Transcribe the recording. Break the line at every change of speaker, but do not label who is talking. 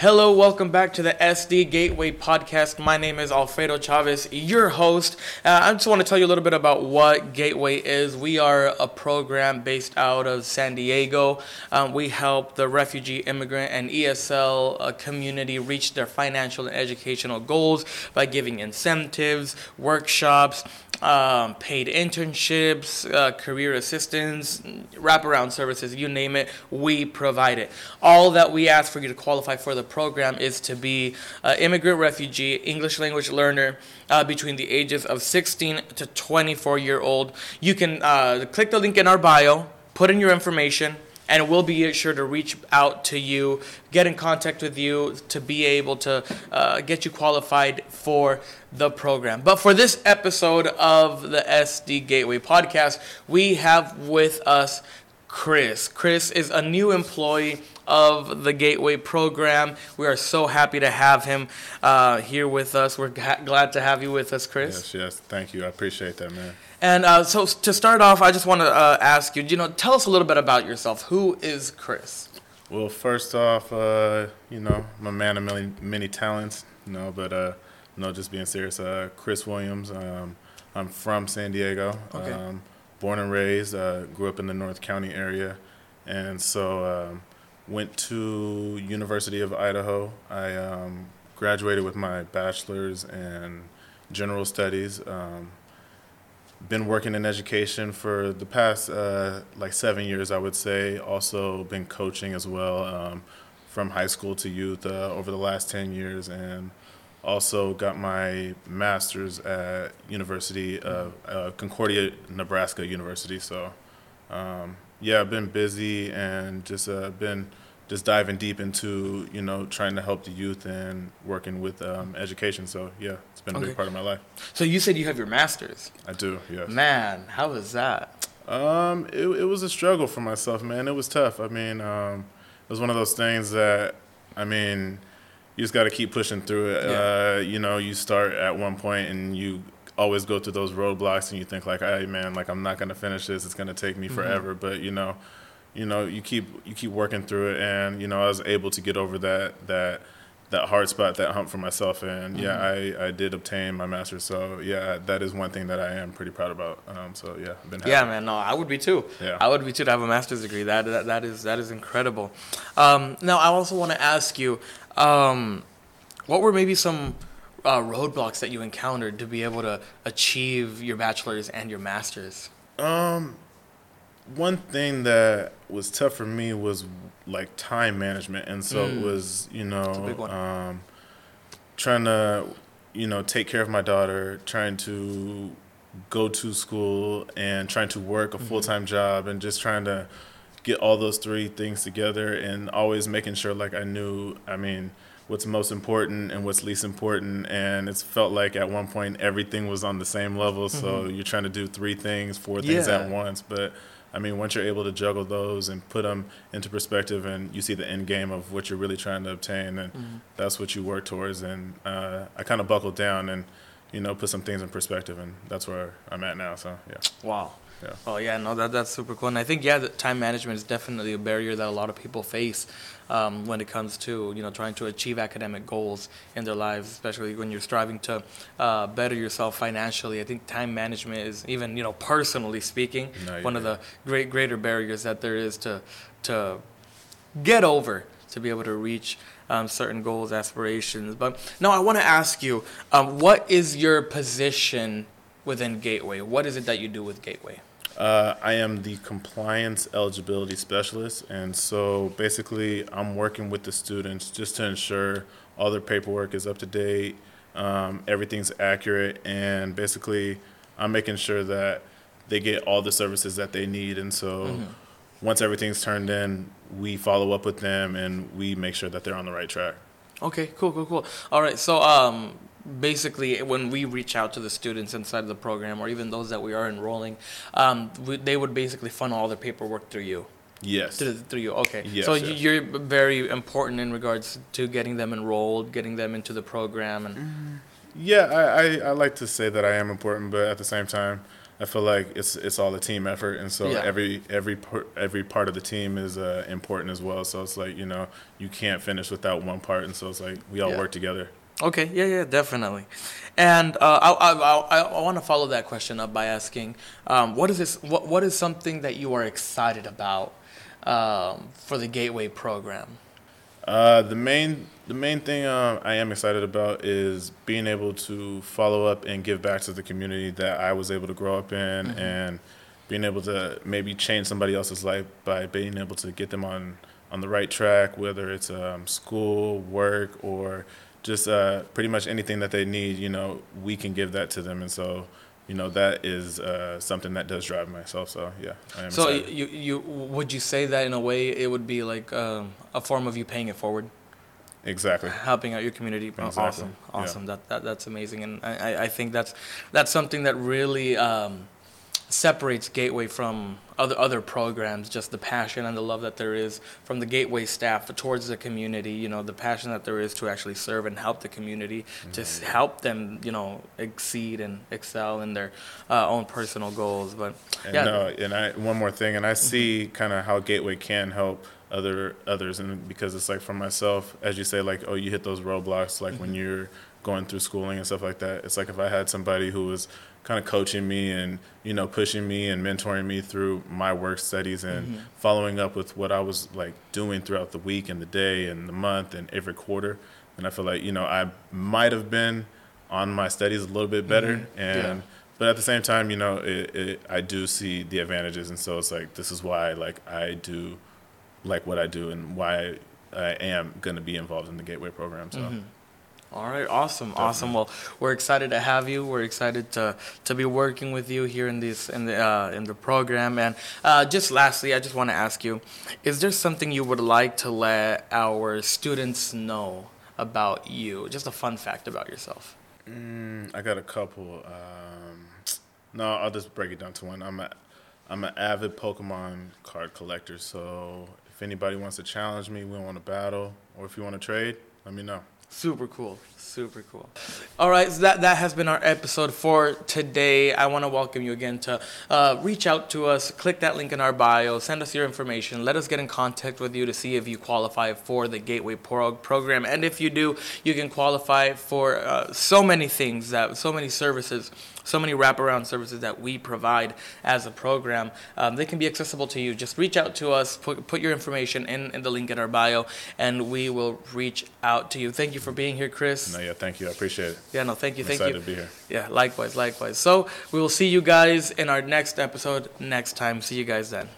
Hello, welcome back to the SD Gateway podcast. My name is Alfredo Chavez, your host. Uh, I just want to tell you a little bit about what Gateway is. We are a program based out of San Diego. Um, we help the refugee, immigrant, and ESL uh, community reach their financial and educational goals by giving incentives, workshops, um, paid internships, uh, career assistance, wraparound services, you name it, we provide it. All that we ask for you to qualify for the program is to be an immigrant refugee, English language learner uh, between the ages of 16 to 24 year old. You can uh, click the link in our bio, put in your information, and we'll be sure to reach out to you, get in contact with you to be able to uh, get you qualified for the program. But for this episode of the SD Gateway podcast, we have with us Chris. Chris is a new employee of the Gateway program. We are so happy to have him uh, here with us. We're ha- glad to have you with us, Chris.
Yes, yes. Thank you. I appreciate that, man.
And uh, so to start off, I just want to uh, ask you, you know, tell us a little bit about yourself. Who is Chris?
Well, first off, uh, you know, I'm a man of many, many talents, you know, but, uh, no, just being serious. Uh, Chris Williams, um, I'm from San Diego,
Okay.
um, born and raised, uh, grew up in the North County area, and so um, went to University of Idaho. I um, graduated with my bachelor's in general studies. Um, been working in education for the past uh, like seven years, I would say. Also been coaching as well, um, from high school to youth uh, over the last ten years, and also got my master's at University of uh, Concordia, Nebraska University. So, um, yeah, I've been busy and just uh, been just diving deep into you know trying to help the youth and working with um, education. So yeah, it's been a
Okay.
big part of my life.
So you said you have your master's.
I do, yes.
Man, how was that?
Um, it, it was a struggle for myself, man. It was tough. I mean, um, it was one of those things that, I mean, you just got to keep pushing through it.
Yeah.
Uh, you know, you start at one point and you always go through those roadblocks and you think like, hey, man, like I'm not gonna finish this. It's gonna take me forever. But you know, you know, you keep you keep working through it, and you know, I was able to get over that that that hard spot, that hump for myself, and yeah, I, I did obtain my master's. So yeah, that is one thing that I am pretty proud about. Um, so yeah, I've been happy.
Yeah, man. No, I would be too.
Yeah.
I would be too to have a master's degree. That that, that is that is incredible. Um, now, I also want to ask you, um, what were maybe some uh, roadblocks that you encountered to be able to achieve your bachelor's and your master's?
Um, one thing that was tough for me was like time management, and so it
Mm.
was you know
a big one.
um, trying to you know take care of my daughter, trying to go to school, and trying to work a
Mm-hmm.
full time job, and just trying to get all those three things together, and always making sure like I knew. I mean. What's most important and what's least important, and it's felt like at one point everything was on the same level. So you're trying to do three things, four things
Mm-hmm. Yeah.
at once. But I mean, once you're able to juggle those and put them into perspective, and you see the end game of what you're really trying to obtain, and
Mm-hmm.
that's what you work towards. And uh, I kind of buckled down and you know put some things in perspective, and that's where I'm at now. So yeah,
Wow.
Yeah.
Oh yeah, no, that that's super cool, and I think yeah, the time management is definitely a barrier that a lot of people face um, when it comes to you know trying to achieve academic goals in their lives, especially when you're striving to uh, better yourself financially. I think time management is even you know personally speaking
No,
one of the great greater barriers that there is to to get over to be able to reach um, certain goals, aspirations. But now I want to ask you, um, what is your position within Gateway? What is it that you do with Gateway?
Uh, I am the compliance eligibility specialist, and so basically, I'm working with the students just to ensure all their paperwork is up to date, um, everything's accurate, and basically, I'm making sure that they get all the services that they need. And so, once everything's turned in, we follow up with them and we make sure that they're on the right track.
Okay, cool, cool, cool. All right, so um, basically, when we reach out to the students inside of the program, or even those that we are enrolling, um, we, they would basically funnel all their paperwork through you.
Yes.
Through, through you, okay.
Yes,
so
yes.
you're very important in regards to getting them enrolled, getting them into the program, and
Yeah, I, I, I like to say that I am important, but at the same time, I feel like it's it's all a team effort, and so
Yeah.
every every every part of the team is uh, important as well. So it's like you know you can't finish without one part, and so it's like we all
Yeah.
work together.
Okay, yeah, yeah, definitely. And uh, I, I, I, I want to follow that question up by asking, um, what is this? What, what is something that you are excited about um, for the Gateway program?
Uh, the main the main thing um, I am excited about is being able to follow up and give back to the community that I was able to grow up in, and being able to maybe change somebody else's life by being able to get them on on the right track, whether it's um, school, work, or just uh, pretty much anything that they need. You know, we can give that to them, and so. You know that is uh, something that does drive myself. So yeah, I am
So
excited.
you, you would you say that in a way it would be like um, a form of you paying it forward,
exactly.
helping out your community? Oh,
Exactly,
Awesome,
yeah.
awesome. That, that that's amazing, and I, I- I think that's that's something that really um, separates Gateway from other other programs. Just the passion and the love that there is from the Gateway staff towards the community. You know, the passion that there is to actually serve and help the community, to mm-hmm. help them, you know, exceed and excel in their uh, own personal goals. But
And
yeah,
no, and I one more thing, and I mm-hmm. see kind of how Gateway can help other others, and because it's like for myself, as you say, like oh, you hit those roadblocks, like when mm-hmm. you're going through schooling and stuff like that. It's like if I had somebody who was kind of coaching me and you know pushing me and mentoring me through my work studies and mm-hmm. following up with what I was like doing throughout the week and the day and the month and every quarter, and I feel like you know I might have been on my studies a little bit better mm-hmm. and
Yeah.
but at the same time, you know, it, it, I do see the advantages, and so it's like this is why like I do like what I do and why I am going to be involved in the Gateway program. So mm-hmm.
All right, awesome, awesome. Well, we're excited to have you. We're excited to to be working with you here in this in the uh, in the program. And uh, just lastly, I just want to ask you: Is there something you would like to let our students know about you? Just a fun fact about yourself.
Mm, I got a couple. Um, no, I'll just break it down to one. I'm a I'm an avid Pokemon card collector, so if anybody wants to challenge me, we want to battle, or if you want to trade, let me know.
Super cool. Super cool. All right, so that, that has been our episode for today. I want to welcome you again to uh, reach out to us, click that link in our bio, send us your information, let us get in contact with you to see if you qualify for the Gateway Pro- program. And if you do, you can qualify for uh, so many things, that so many services, so many wraparound services that we provide as a program. Um, they can be accessible to you. Just reach out to us, put, put your information in, in the link in our bio, and we will reach out to you. Thank you for being here, Chris.
No, yeah, thank you. I appreciate it.
Yeah, no, thank you,
I'm
thank
excited
you.
to be here.
Yeah, likewise, likewise. So we will see you guys in our next episode next time. See you guys then.